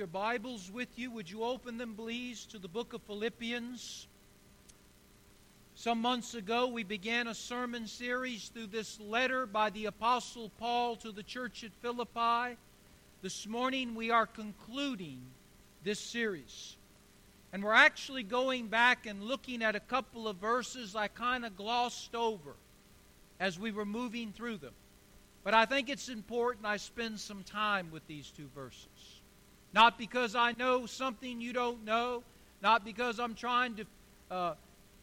your Bibles with you, would you open them, please, to the book of Philippians? Some months ago, we began a sermon series through this letter by the Apostle Paul to the church at Philippi. This morning, we are concluding this series. And we're actually going back and looking at a couple of verses I kind of glossed over as we were moving through them. But I think it's important I spend some time with these two verses. Not because I know something you don't know, not because I'm trying to uh,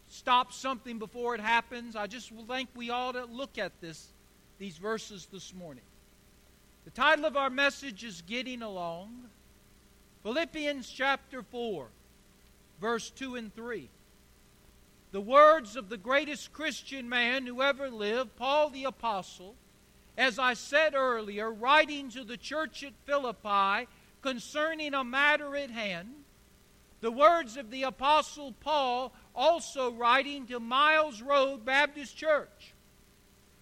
stop something before it happens. I just think we ought to look at this, these verses this morning. The title of our message is Getting Along. Philippians chapter 4, verse 2 and 3. The words of the greatest Christian man who ever lived, Paul the Apostle, as I said earlier, writing to the church at Philippi concerning a matter at hand. The words of the Apostle Paul also writing to Miles Road Baptist Church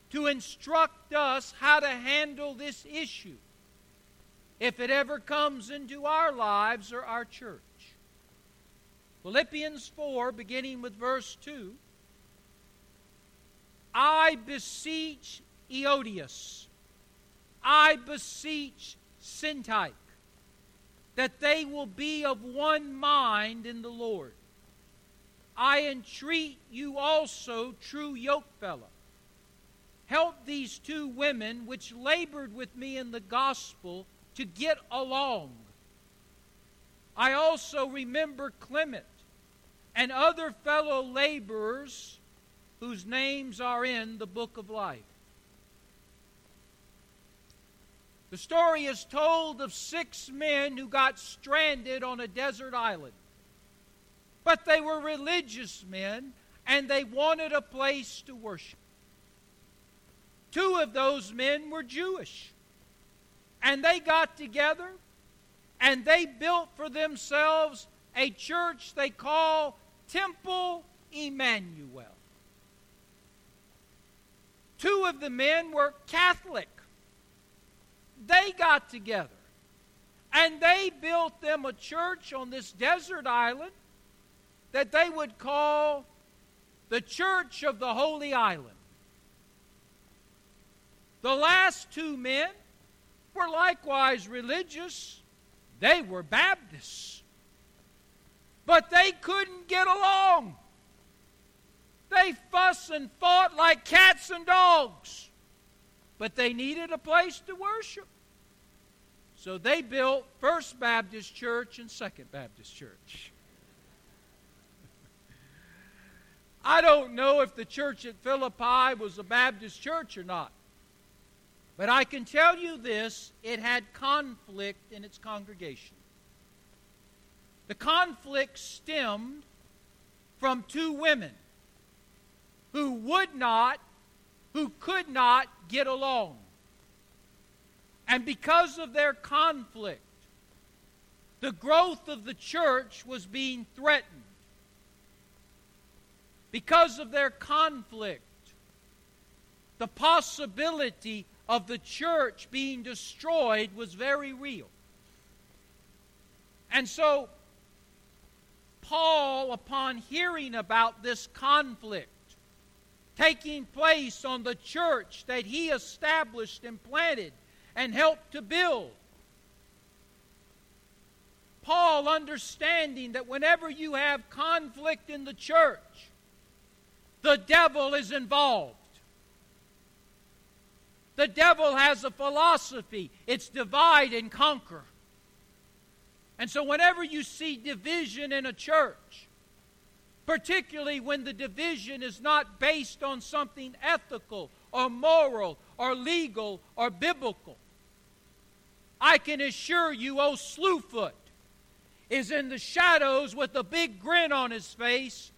to instruct us how to handle this issue if it ever comes into our lives or our church. Philippians 4, beginning with verse 2 I beseech Euodias, I beseech Syntyche that they will be of one mind in the Lord. I entreat you also, true yokefellow, help these two women which labored with me in the gospel to get along. I also remember Clement and other fellow laborers whose names are in the book of life. The story is told of six men who got stranded on a desert island. But they were religious men and they wanted a place to worship. Two of those men were Jewish. And they got together and they built for themselves a church they call Temple Emmanuel. Two of the men were Catholic they got together and they built them a church on this desert island that they would call the Church of the Holy Island. The last two men were likewise religious, they were Baptists. But they couldn't get along. They fussed and fought like cats and dogs. But they needed a place to worship. So they built First Baptist Church and Second Baptist Church. I don't know if the church at Philippi was a Baptist church or not. But I can tell you this it had conflict in its congregation. The conflict stemmed from two women who would not, who could not get along. And because of their conflict, the growth of the church was being threatened. Because of their conflict, the possibility of the church being destroyed was very real. And so, Paul, upon hearing about this conflict taking place on the church that he established and planted and helped to build. Paul understanding that whenever you have conflict in the church, the devil is involved. The devil has a philosophy it's divide and conquer. And so, whenever you see division in a church, particularly when the division is not based on something ethical or moral or legal or biblical, I can assure you, old Slewfoot is in the shadows with a big grin on his face,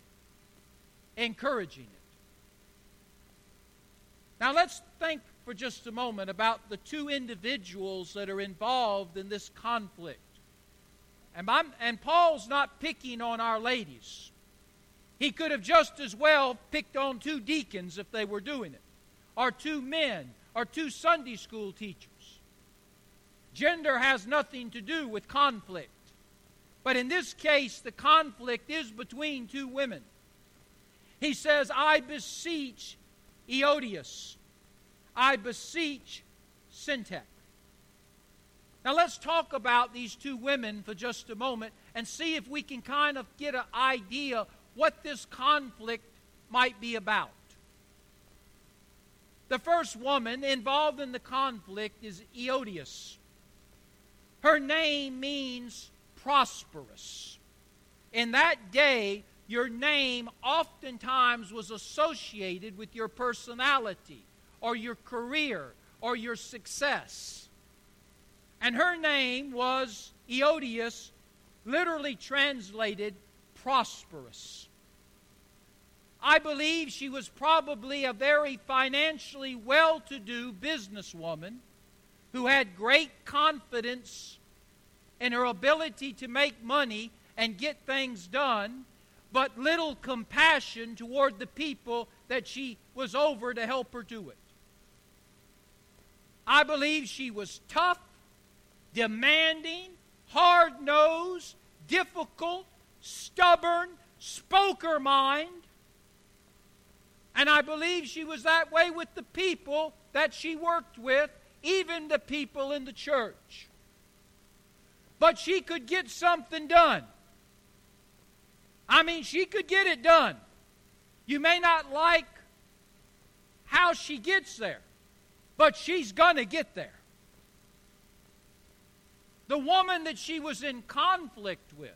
encouraging it. Now let's think for just a moment about the two individuals that are involved in this conflict. And, and Paul's not picking on our ladies. He could have just as well picked on two deacons if they were doing it, or two men, or two Sunday school teachers. Gender has nothing to do with conflict. But in this case, the conflict is between two women. He says, I beseech Euodias. I beseech Syntyche. Now let's talk about these two women for just a moment and see if we can kind of get an idea what this conflict might be about. The first woman involved in the conflict is Euodias. Her name means prosperous. In that day, your name oftentimes was associated with your personality or your career or your success. And her name was Euodias, literally translated prosperous. I believe she was probably a very financially well to do businesswoman who had great confidence in her ability to make money and get things done, but little compassion toward the people that she was over to help her do it. I believe she was tough, demanding, hard nosed, difficult, stubborn, spoke her mind. And I believe she was that way with the people that she worked with even the people in the church. But she could get something done. I mean, she could get it done. You may not like how she gets there, but she's going to get there. The woman that she was in conflict with,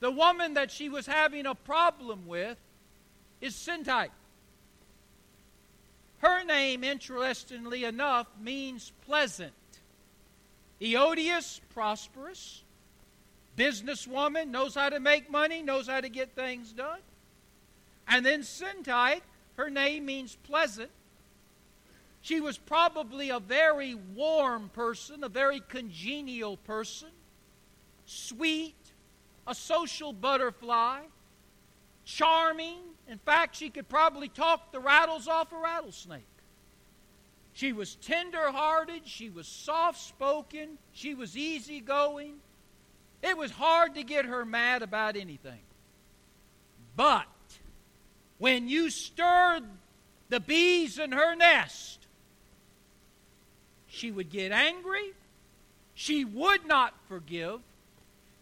the woman that she was having a problem with, is Syntyche. Her name, interestingly enough, means pleasant. Euodias, prosperous. Businesswoman, knows how to make money, knows how to get things done. And then Syntyche, her name means pleasant. She was probably a very warm person, a very congenial person, sweet, a social butterfly, charming, in fact, she could probably talk the rattles off a rattlesnake. She was tender hearted, she was soft spoken, she was easygoing. It was hard to get her mad about anything. But when you stirred the bees in her nest, she would get angry, she would not forgive,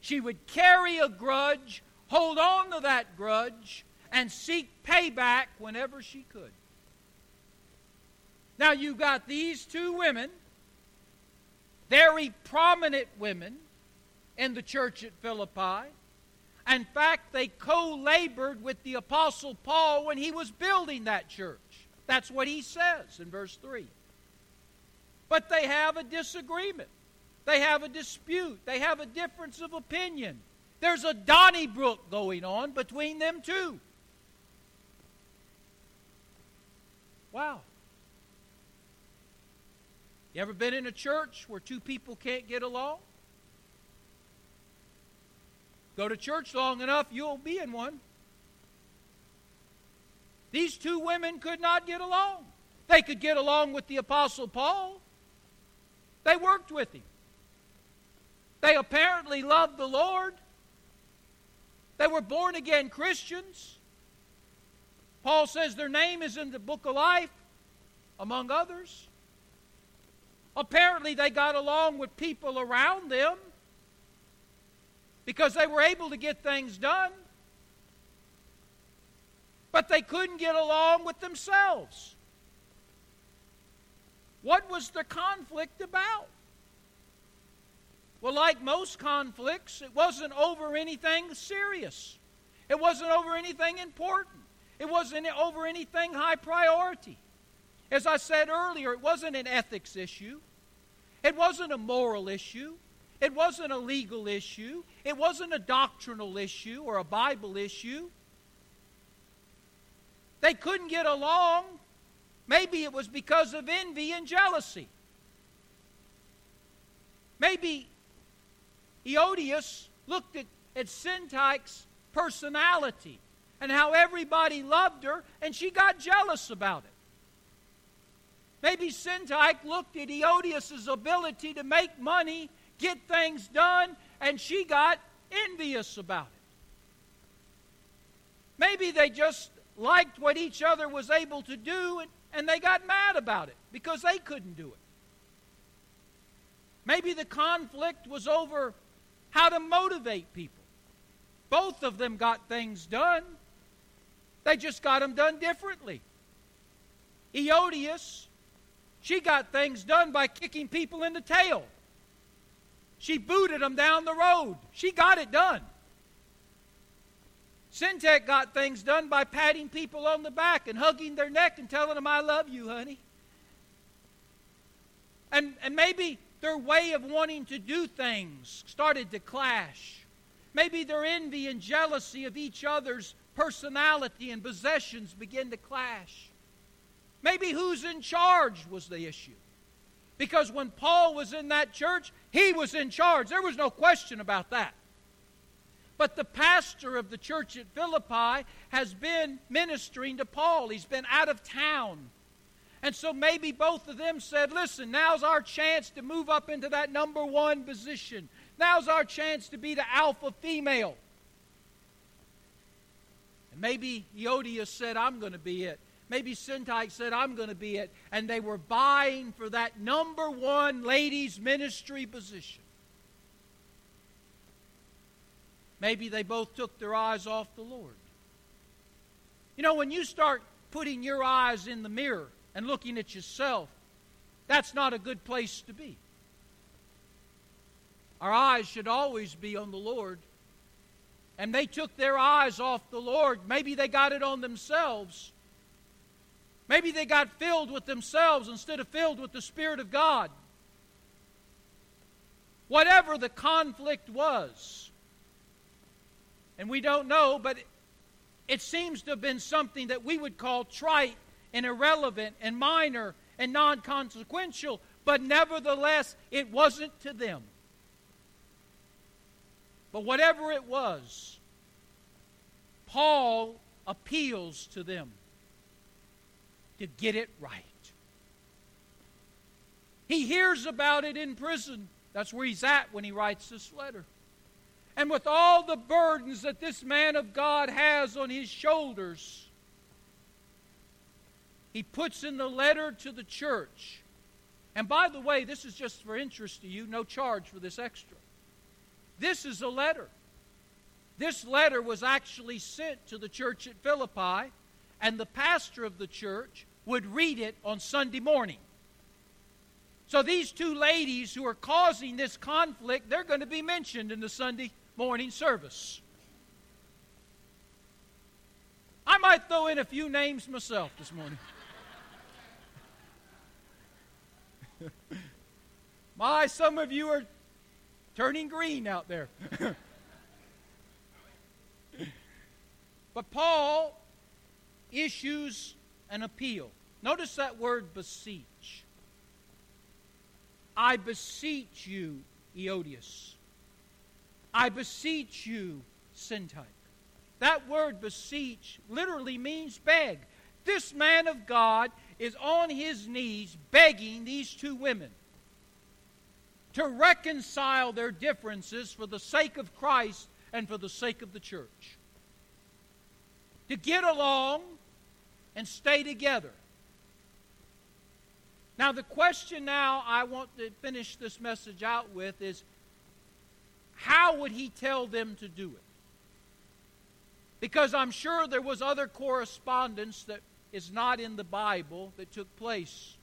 she would carry a grudge, hold on to that grudge, and seek payback whenever she could. Now, you've got these two women, very prominent women in the church at Philippi. In fact, they co labored with the Apostle Paul when he was building that church. That's what he says in verse 3. But they have a disagreement, they have a dispute, they have a difference of opinion. There's a Donnybrook going on between them two. Wow. You ever been in a church where two people can't get along? Go to church long enough, you'll be in one. These two women could not get along. They could get along with the Apostle Paul, they worked with him. They apparently loved the Lord. They were born again Christians. Paul says their name is in the book of life, among others. Apparently, they got along with people around them because they were able to get things done. But they couldn't get along with themselves. What was the conflict about? Well, like most conflicts, it wasn't over anything serious. It wasn't over anything important. It wasn't over anything high priority. As I said earlier, it wasn't an ethics issue. It wasn't a moral issue. It wasn't a legal issue. It wasn't a doctrinal issue or a Bible issue. They couldn't get along. Maybe it was because of envy and jealousy. Maybe Euodias looked at, at Syntyche's personality and how everybody loved her, and she got jealous about it. Maybe Syntyche looked at Euodias' ability to make money, get things done, and she got envious about it. Maybe they just liked what each other was able to do and, and they got mad about it because they couldn't do it. Maybe the conflict was over how to motivate people. Both of them got things done. They just got them done differently. Euodias, she got things done by kicking people in the tail. She booted them down the road. She got it done. Syntyche got things done by patting people on the back and hugging their neck and telling them, I love you, honey. And, and maybe their way of wanting to do things started to clash. Maybe their envy and jealousy of each other's personality and possessions begin to clash. Maybe who's in charge was the issue. Because when Paul was in that church, he was in charge. There was no question about that. But the pastor of the church at Philippi has been ministering to Paul. He's been out of town. And so maybe both of them said, listen, now's our chance to move up into that number one position. Now's our chance to be the alpha female. Maybe Euodias said, I'm going to be it. Maybe Syntyche said, I'm going to be it. And they were vying for that number one ladies' ministry position. Maybe they both took their eyes off the Lord. You know, when you start putting your eyes in the mirror and looking at yourself, that's not a good place to be. Our eyes should always be on the Lord. And they took their eyes off the Lord. Maybe they got it on themselves. Maybe they got filled with themselves instead of filled with the Spirit of God. Whatever the conflict was, and we don't know, but it seems to have been something that we would call trite and irrelevant and minor and non consequential, but nevertheless, it wasn't to them. But whatever it was, Paul appeals to them to get it right. He hears about it in prison. That's where he's at when he writes this letter. And with all the burdens that this man of God has on his shoulders, he puts in the letter to the church. And by the way, this is just for interest to you, no charge for this extra. This is a letter. This letter was actually sent to the church at Philippi, and the pastor of the church would read it on Sunday morning. So these two ladies who are causing this conflict, they're going to be mentioned in the Sunday morning service. I might throw in a few names myself this morning. My, some of you are turning green out there. but Paul issues an appeal. Notice that word beseech. I beseech you, Euodias. I beseech you, Syntyche. That word beseech literally means beg. This man of God is on his knees begging these two women to reconcile their differences for the sake of Christ and for the sake of the church. To get along and stay together. Now, the question now I want to finish this message out with is how would he tell them to do it? Because I'm sure there was other correspondence that is not in the Bible that took place.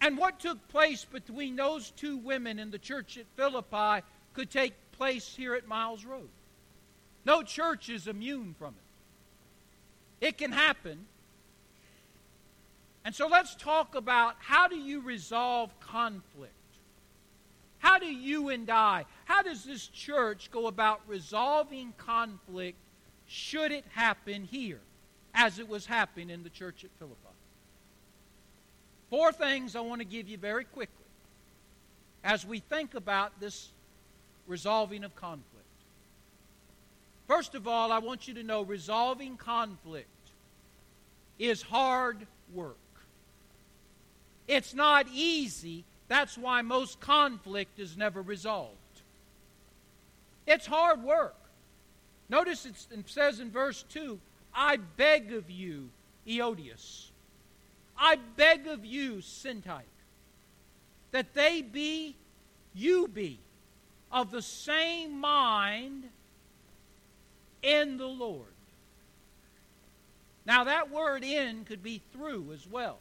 And what took place between those two women in the church at Philippi could take place here at Miles Road. No church is immune from it. It can happen. And so let's talk about how do you resolve conflict? How do you and I, how does this church go about resolving conflict should it happen here, as it was happening in the church at Philippi? Four things I want to give you very quickly as we think about this resolving of conflict. First of all, I want you to know resolving conflict is hard work. It's not easy. That's why most conflict is never resolved. It's hard work. Notice it says in verse 2 I beg of you, Euodias. I beg of you, Syntyche, that they be, you be, of the same mind in the Lord. Now, that word in could be through as well.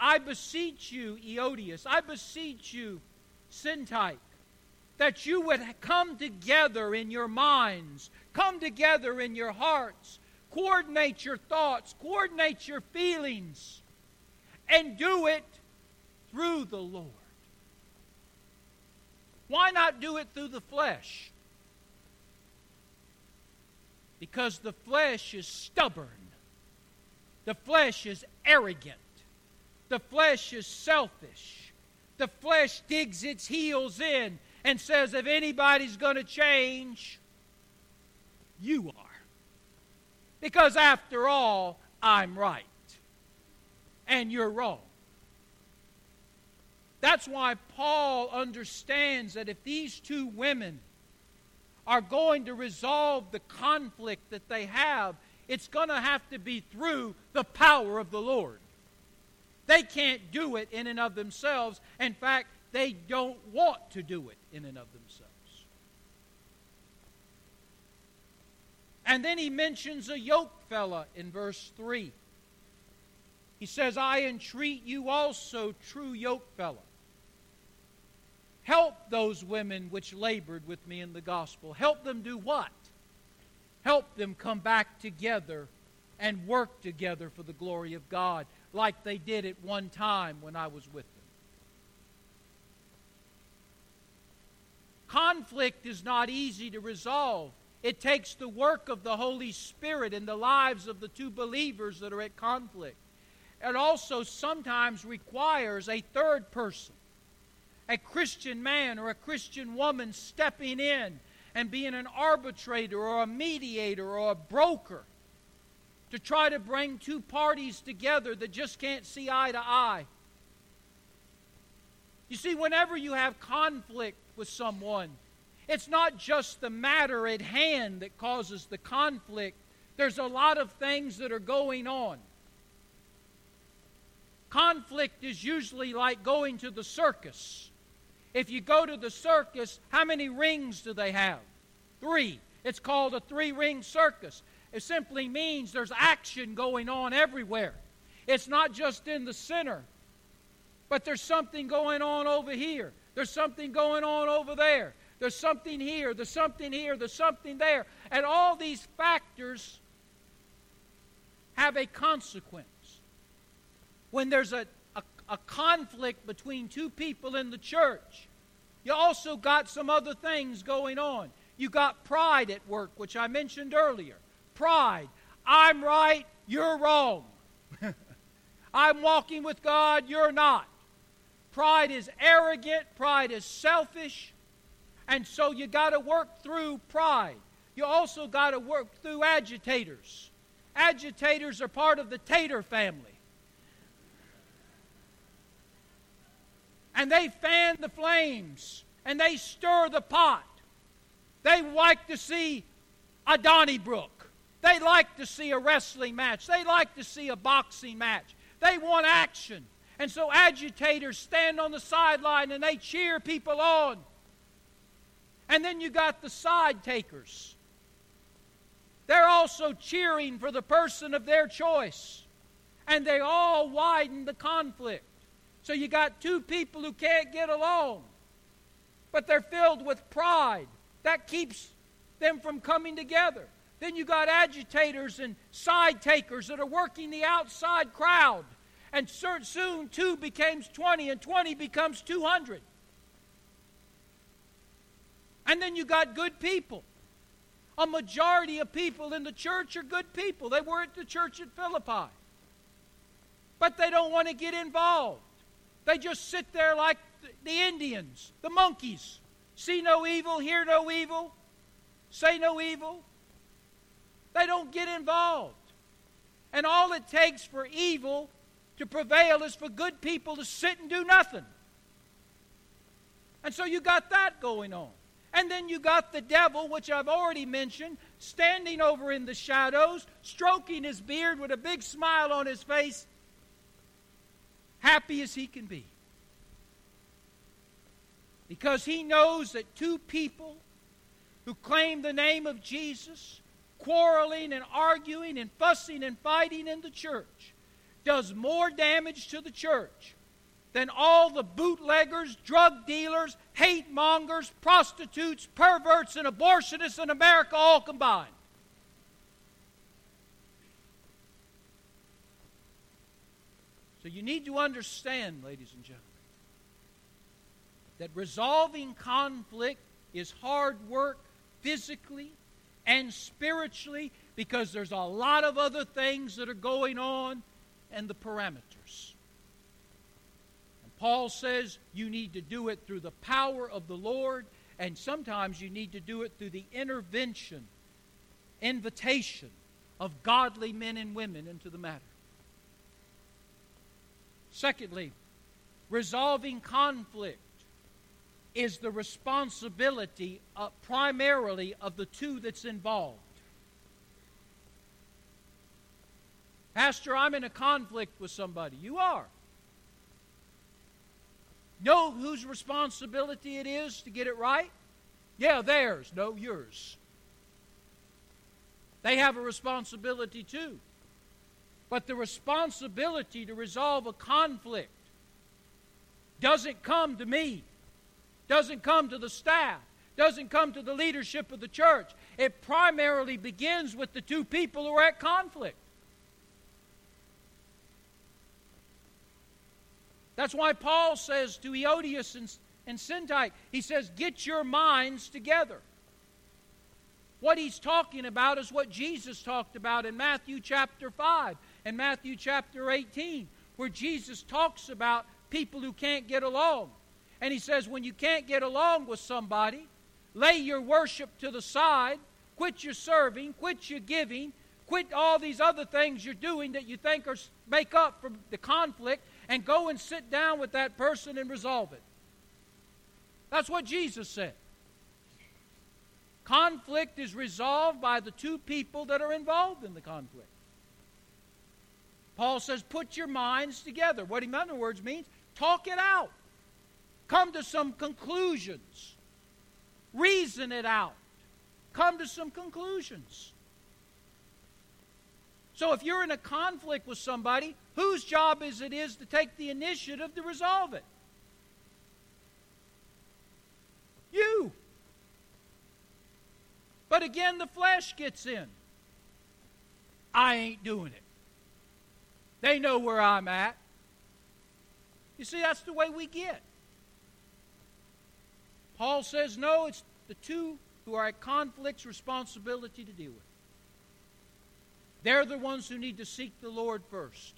I beseech you, Euodias, I beseech you, Syntyche, that you would come together in your minds, come together in your hearts, coordinate your thoughts, coordinate your feelings, and do it through the Lord. Why not do it through the flesh? Because the flesh is stubborn. The flesh is arrogant. The flesh is selfish. The flesh digs its heels in and says, if anybody's going to change, you are. Because after all, I'm right. And you're wrong. That's why Paul understands that if these two women are going to resolve the conflict that they have, it's going to have to be through the power of the Lord. They can't do it in and of themselves. In fact, they don't want to do it in and of themselves. And then he mentions a yoke fella in verse 3. He says, I entreat you also, true yoke fella. Help those women which labored with me in the gospel. Help them do what? Help them come back together and work together for the glory of God like they did at one time when I was with them. Conflict is not easy to resolve. It takes the work of the Holy Spirit in the lives of the two believers that are at conflict. It also sometimes requires a third person, a Christian man or a Christian woman stepping in and being an arbitrator or a mediator or a broker to try to bring two parties together that just can't see eye to eye. You see, whenever you have conflict with someone, it's not just the matter at hand that causes the conflict, there's a lot of things that are going on. Conflict is usually like going to the circus. If you go to the circus, how many rings do they have? Three. It's called a three ring circus. It simply means there's action going on everywhere. It's not just in the center, but there's something going on over here. There's something going on over there. There's something here. There's something here. There's something there. And all these factors have a consequence. When there's a, a, a conflict between two people in the church, you also got some other things going on. You got pride at work, which I mentioned earlier pride. I'm right, you're wrong. I'm walking with God, you're not. Pride is arrogant, pride is selfish, and so you got to work through pride. You also got to work through agitators. Agitators are part of the Tater family. And they fan the flames and they stir the pot. They like to see a Donnybrook. They like to see a wrestling match. They like to see a boxing match. They want action. And so agitators stand on the sideline and they cheer people on. And then you got the side takers. They're also cheering for the person of their choice. And they all widen the conflict. So you got two people who can't get along, but they're filled with pride. That keeps them from coming together. Then you got agitators and side takers that are working the outside crowd. And soon 2 becomes 20, and 20 becomes 200. And then you got good people. A majority of people in the church are good people. They were at the church at Philippi. But they don't want to get involved. They just sit there like the Indians, the monkeys. See no evil, hear no evil, say no evil. They don't get involved. And all it takes for evil to prevail is for good people to sit and do nothing. And so you got that going on. And then you got the devil, which I've already mentioned, standing over in the shadows, stroking his beard with a big smile on his face, happy as he can be. Because he knows that two people who claim the name of Jesus, quarreling and arguing and fussing and fighting in the church, does more damage to the church than all the bootleggers, drug dealers, hate mongers, prostitutes, perverts, and abortionists in America all combined. So you need to understand, ladies and gentlemen, that resolving conflict is hard work physically and spiritually because there's a lot of other things that are going on and the parameters. Paul says you need to do it through the power of the Lord, and sometimes you need to do it through the intervention, invitation of godly men and women into the matter. Secondly, resolving conflict is the responsibility uh, primarily of the two that's involved. Pastor, I'm in a conflict with somebody. You are. Know whose responsibility it is to get it right? Yeah, theirs. No, yours. They have a responsibility too. But the responsibility to resolve a conflict doesn't come to me doesn't come to the staff, doesn't come to the leadership of the church. It primarily begins with the two people who are at conflict. That's why Paul says to Euodias and, and Syntyche, he says, Get your minds together. What he's talking about is what Jesus talked about in Matthew chapter 5 and Matthew chapter 18, where Jesus talks about people who can't get along. And he says, when you can't get along with somebody, lay your worship to the side, quit your serving, quit your giving, quit all these other things you're doing that you think are make up for the conflict, and go and sit down with that person and resolve it. That's what Jesus said. Conflict is resolved by the two people that are involved in the conflict. Paul says, put your minds together. What he, in other words, means talk it out. Come to some conclusions. Reason it out. Come to some conclusions. So if you're in a conflict with somebody, whose job is it is to take the initiative to resolve it? You. But again, the flesh gets in. I ain't doing it. They know where I'm at. You see, that's the way we get. Paul says, no, it's the two who are at conflict's responsibility to deal with. They're the ones who need to seek the Lord first.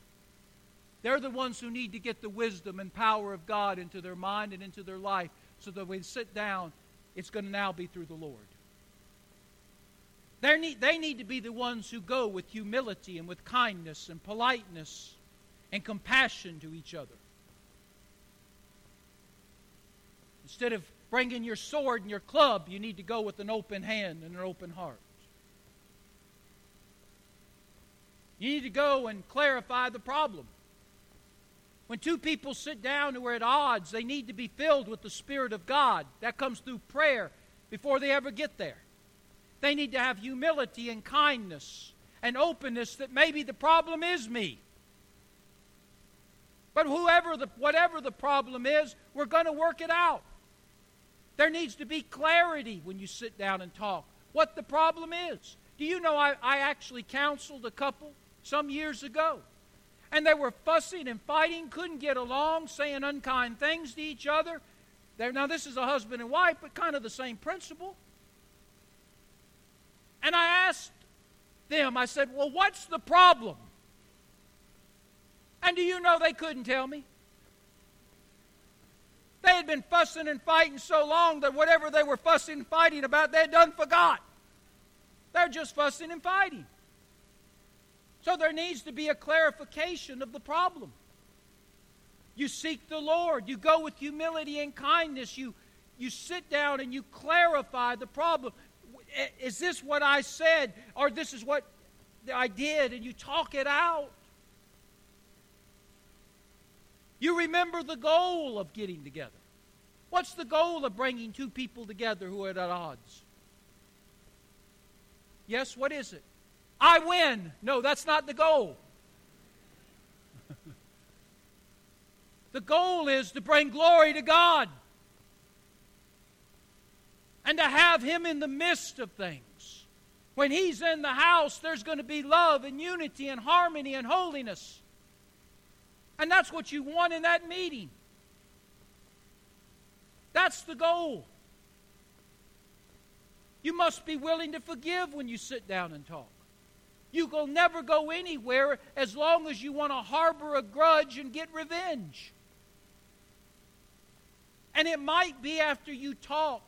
They're the ones who need to get the wisdom and power of God into their mind and into their life so that when they sit down, it's going to now be through the Lord. Need, they need to be the ones who go with humility and with kindness and politeness and compassion to each other. Instead of bringing your sword and your club, you need to go with an open hand and an open heart. You need to go and clarify the problem. When two people sit down who are at odds, they need to be filled with the Spirit of God. That comes through prayer before they ever get there. They need to have humility and kindness and openness that maybe the problem is me. But whoever the, whatever the problem is, we're going to work it out. There needs to be clarity when you sit down and talk what the problem is. Do you know I, I actually counseled a couple some years ago? And they were fussing and fighting, couldn't get along, saying unkind things to each other. They're, now, this is a husband and wife, but kind of the same principle. And I asked them, I said, Well, what's the problem? And do you know they couldn't tell me? They had been fussing and fighting so long that whatever they were fussing and fighting about, they had done forgot. They're just fussing and fighting. So there needs to be a clarification of the problem. You seek the Lord. You go with humility and kindness. You, you sit down and you clarify the problem. Is this what I said? Or this is what I did? And you talk it out. You remember the goal of getting together. What's the goal of bringing two people together who are at odds? Yes, what is it? I win. No, that's not the goal. the goal is to bring glory to God and to have Him in the midst of things. When He's in the house, there's going to be love and unity and harmony and holiness. And that's what you want in that meeting. That's the goal. You must be willing to forgive when you sit down and talk. You will never go anywhere as long as you want to harbor a grudge and get revenge. And it might be after you talk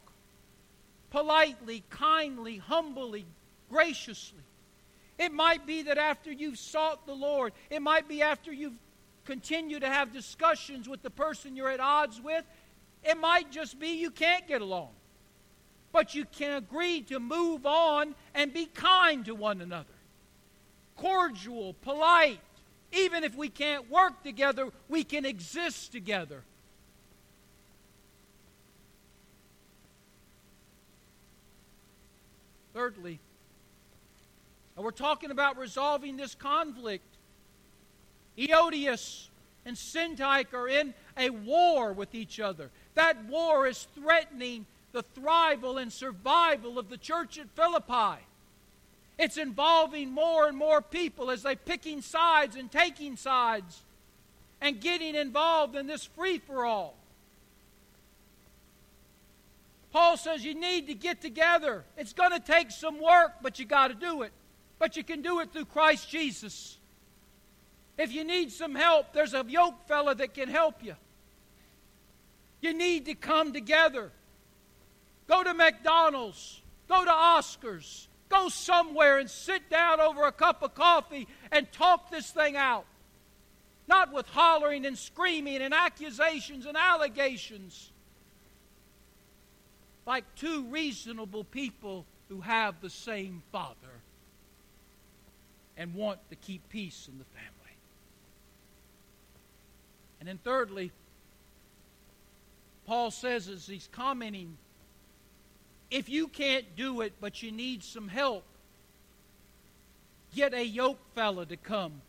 politely, kindly, humbly, graciously. It might be that after you've sought the Lord, it might be after you've continued to have discussions with the person you're at odds with, it might just be you can't get along. But you can agree to move on and be kind to one another. Cordial, polite. Even if we can't work together, we can exist together. Thirdly, and we're talking about resolving this conflict. Euodias and Syntyche are in a war with each other. That war is threatening the thrival and survival of the church at Philippi. It's involving more and more people as they're picking sides and taking sides and getting involved in this free for all. Paul says you need to get together. It's going to take some work, but you got to do it. But you can do it through Christ Jesus. If you need some help, there's a yoke fella that can help you. You need to come together. Go to McDonald's, go to Oscars, go somewhere and sit down over a cup of coffee and talk this thing out. Not with hollering and screaming and accusations and allegations. Like two reasonable people who have the same Father and want to keep peace in the family. And then, thirdly, Paul says as he's commenting, if you can't do it but you need some help, get a yoke fellow to come.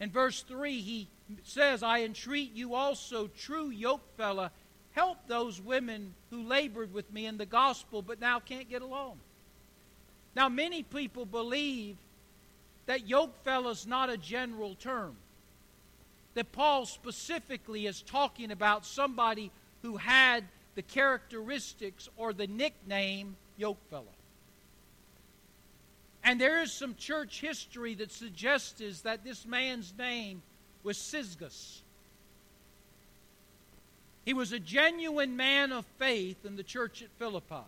In verse 3, he says, I entreat you also, true yoke fellow, help those women who labored with me in the gospel but now can't get along. Now, many people believe that yoke fellow is not a general term that Paul specifically is talking about somebody who had the characteristics or the nickname Yokefellow. And there is some church history that suggests that this man's name was Syzygus. He was a genuine man of faith in the church at Philippi.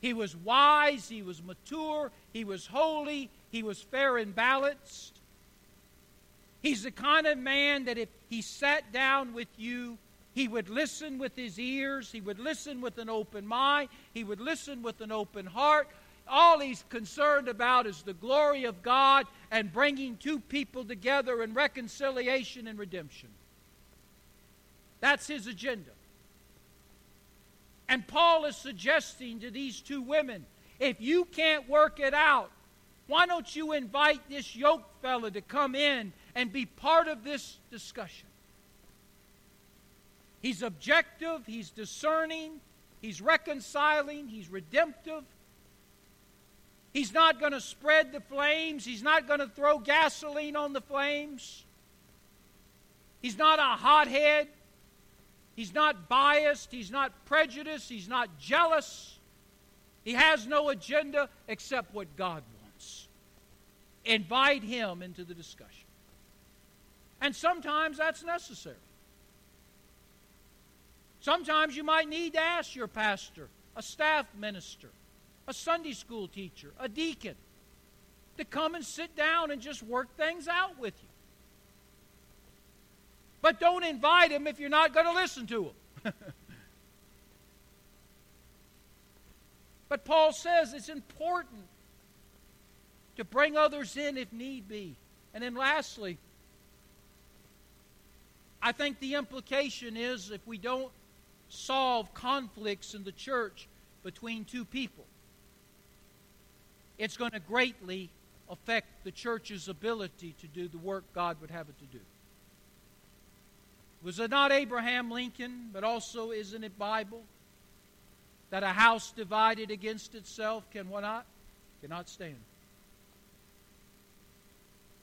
He was wise, he was mature, he was holy, he was fair and balanced. He's the kind of man that if he sat down with you, he would listen with his ears, he would listen with an open mind, he would listen with an open heart. All he's concerned about is the glory of God and bringing two people together in reconciliation and redemption. That's his agenda. And Paul is suggesting to these two women if you can't work it out, why don't you invite this yoke fella to come in and be part of this discussion. He's objective, he's discerning, he's reconciling, he's redemptive. He's not going to spread the flames, he's not going to throw gasoline on the flames. He's not a hothead. He's not biased. He's not prejudiced. He's not jealous. He has no agenda except what God wants. Invite him into the discussion. And sometimes that's necessary. Sometimes you might need to ask your pastor, a staff minister, a Sunday school teacher, a deacon to come and sit down and just work things out with you. But don't invite them if you're not going to listen to them. but Paul says it's important to bring others in if need be. And then lastly, I think the implication is if we don't solve conflicts in the church between two people, it's going to greatly affect the church's ability to do the work God would have it to do. Was it not Abraham Lincoln, but also isn't it Bible? That a house divided against itself can what not? Cannot stand.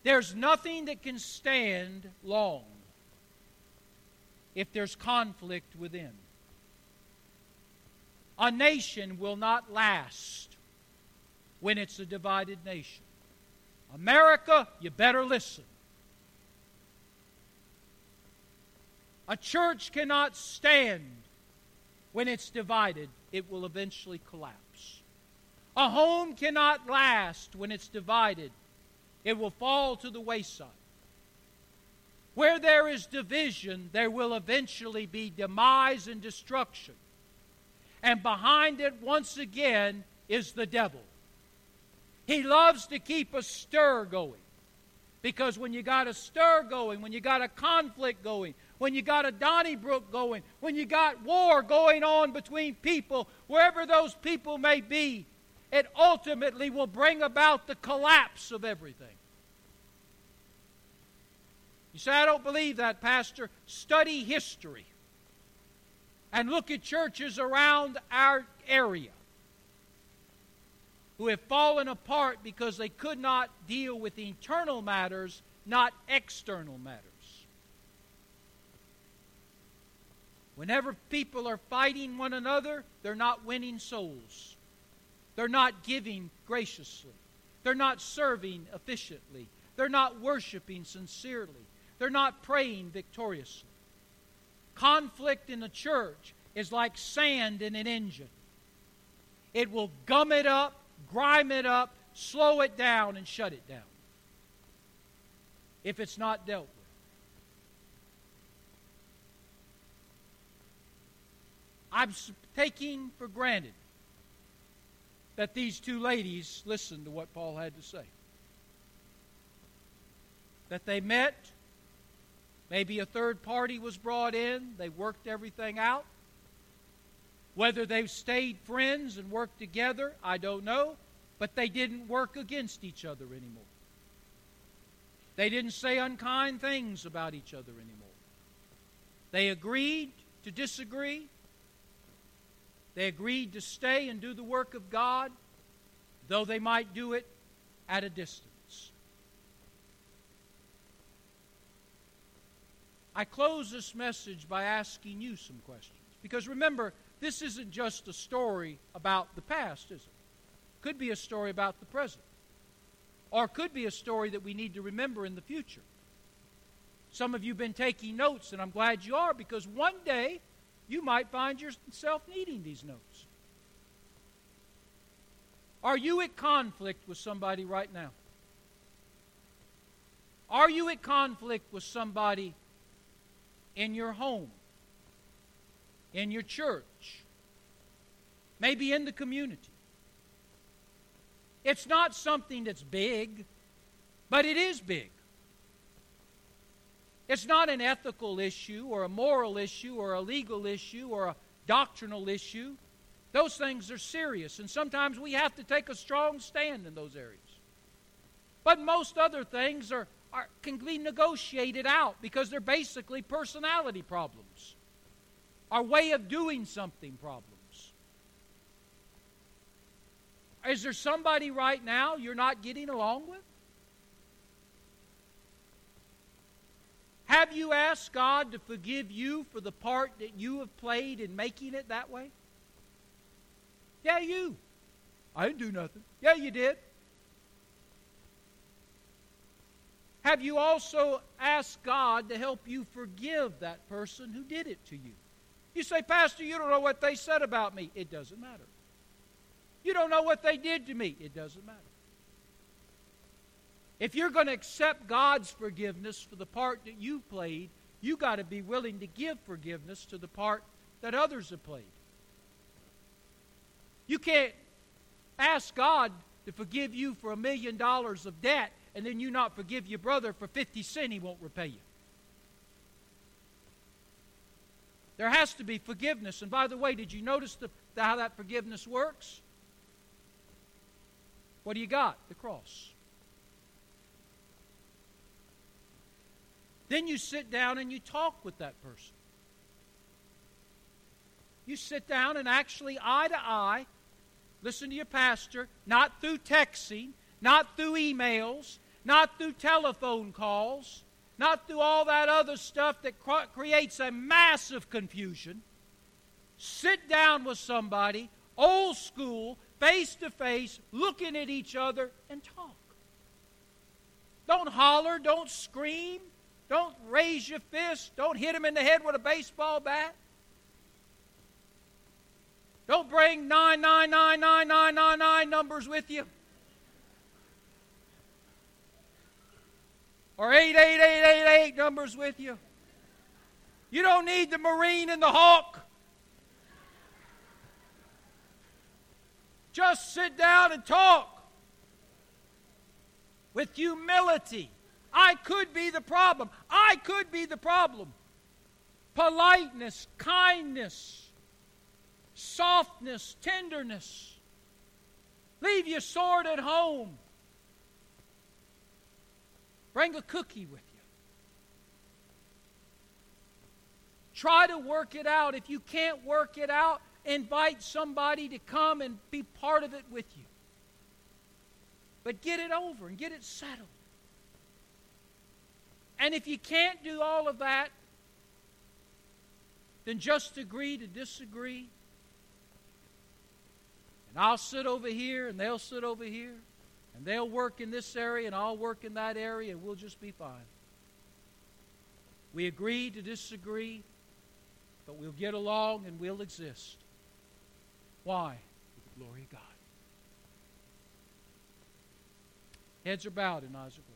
There's nothing that can stand long if there's conflict within. A nation will not last when it's a divided nation. America, you better listen. A church cannot stand when it's divided, it will eventually collapse. A home cannot last when it's divided, it will fall to the wayside. Where there is division, there will eventually be demise and destruction. And behind it, once again, is the devil. He loves to keep a stir going. Because when you got a stir going, when you got a conflict going, when you got a Donnybrook going, when you got war going on between people, wherever those people may be, it ultimately will bring about the collapse of everything. You say, I don't believe that, Pastor. Study history and look at churches around our area who have fallen apart because they could not deal with internal matters, not external matters. Whenever people are fighting one another, they're not winning souls. They're not giving graciously. They're not serving efficiently. They're not worshiping sincerely. They're not praying victoriously. Conflict in the church is like sand in an engine. It will gum it up, grime it up, slow it down, and shut it down if it's not dealt with. I'm taking for granted that these two ladies listened to what Paul had to say. That they met Maybe a third party was brought in, they worked everything out. Whether they've stayed friends and worked together, I don't know, but they didn't work against each other anymore. They didn't say unkind things about each other anymore. They agreed to disagree. They agreed to stay and do the work of God, though they might do it at a distance. I close this message by asking you some questions. Because remember, this isn't just a story about the past, is it? Could be a story about the present. Or could be a story that we need to remember in the future. Some of you have been taking notes, and I'm glad you are because one day you might find yourself needing these notes. Are you at conflict with somebody right now? Are you at conflict with somebody in your home, in your church, maybe in the community. It's not something that's big, but it is big. It's not an ethical issue or a moral issue or a legal issue or a doctrinal issue. Those things are serious, and sometimes we have to take a strong stand in those areas. But most other things are are, can be negotiated out because they're basically personality problems, our way of doing something problems. Is there somebody right now you're not getting along with? Have you asked God to forgive you for the part that you have played in making it that way? Yeah, you. I didn't do nothing. Yeah, you did. Have you also asked God to help you forgive that person who did it to you? You say, Pastor, you don't know what they said about me. It doesn't matter. You don't know what they did to me. It doesn't matter. If you're going to accept God's forgiveness for the part that you played, you got to be willing to give forgiveness to the part that others have played. You can't ask God to forgive you for a million dollars of debt and then you not forgive your brother for 50 cents, he won't repay you. There has to be forgiveness. And by the way, did you notice the, how that forgiveness works? What do you got? The cross. Then you sit down and you talk with that person. You sit down and actually, eye to eye, listen to your pastor, not through texting, not through emails, not through telephone calls, not through all that other stuff that creates a massive confusion. Sit down with somebody, old school, face to face, looking at each other, and talk. Don't holler, don't scream, don't raise your fist, don't hit him in the head with a baseball bat. Don't bring 9999999 numbers with you. Or 88888 numbers with you. You don't need the Marine and the Hawk. Just sit down and talk with humility. I could be the problem. I could be the problem. Politeness, kindness, softness, tenderness. Leave your sword at home. Bring a cookie with you. Try to work it out. If you can't work it out, invite somebody to come and be part of it with you. But get it over and get it settled. And if you can't do all of that, then just agree to disagree. And I'll sit over here and they'll sit over here. And they'll work in this area and I'll work in that area and we'll just be fine. We agree to disagree, but we'll get along and we'll exist. Why? For the glory of God. Heads are bowed are closed.